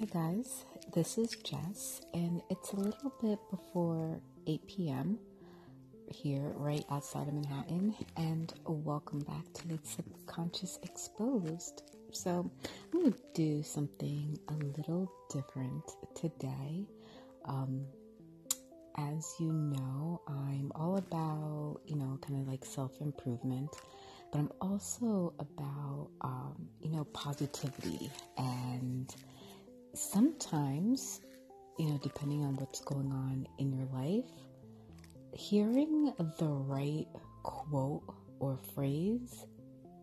Hi, guys. This is Jess, and it's a little bit before 8 p.m. here, right outside of Manhattan. And welcome back to the Subconscious Exposed. So, I'm to do something a little different today. Um, as you know, I'm all about, you know, kind of like self improvement, but I'm also about, um, you know, positivity. And sometimes, you know, depending on what's going on in your life, hearing the right quote or phrase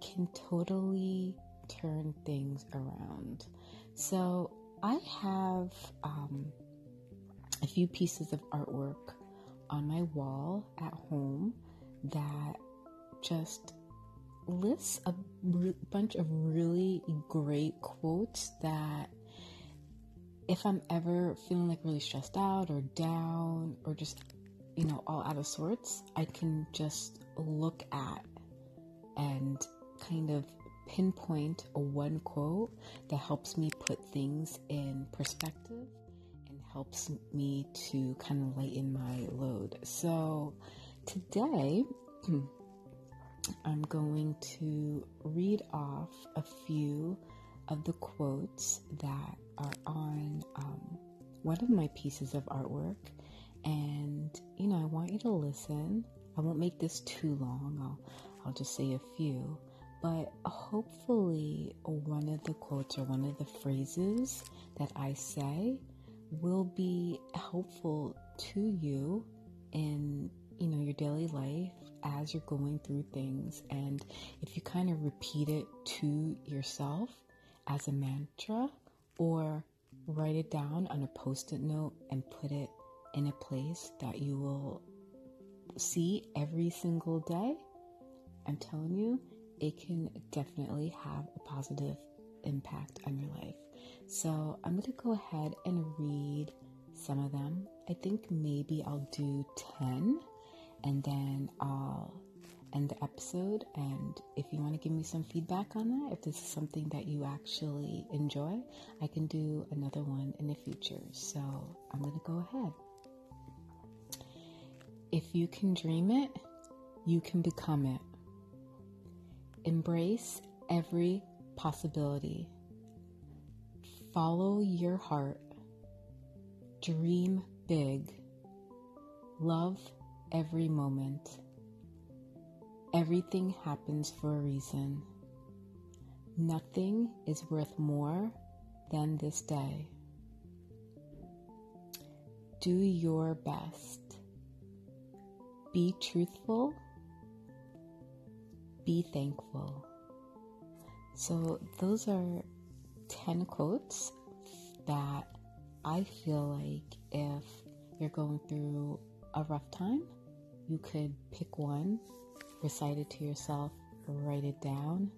can totally turn things around. So I have, um, a few pieces of artwork on my wall at home that just lists a bunch of really great quotes that if I'm ever feeling like really stressed out or down or just, you know, all out of sorts, I can just look at and kind of pinpoint a one quote that helps me put things in perspective and helps me to kind of lighten my load. So today, I'm going to read off a few of the quotes that are on um, one of my pieces of artwork. And, you know, I want you to listen. I won't make this too long, I'll, I'll just say a few. But hopefully, one of the quotes or one of the phrases that I say will be helpful to you in you know your daily life as you're going through things and if you kind of repeat it to yourself as a mantra or write it down on a post-it note and put it in a place that you will see every single day i'm telling you it can definitely have a positive impact on your life so I'm going to go ahead and read some of them. I think maybe I'll do 10 and then I'll end the episode. And if you want to give me some feedback on that, if this is something that you actually enjoy, I can do another one in the future. So I'm going to go ahead. If you can dream it, you can become it. Embrace every possibility. Follow your heart. Dream big. Love every moment. Everything happens for a reason. Nothing is worth more than this day. Do your best. Be truthful. Be thankful. So, those are 10 quotes that I feel like if you're going through a rough time, you could pick one, recite it to yourself, write it down.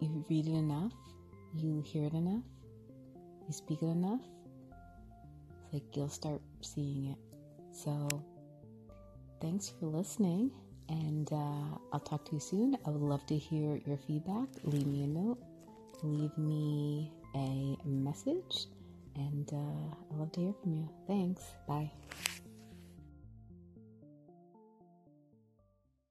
You read it enough, you hear it enough, you speak it enough, it's like you'll start seeing it. So, thanks for listening, and uh, I'll talk to you soon. I would love to hear your feedback. Leave me a note leave me a message. And uh, i love to hear from you. Thanks. Bye.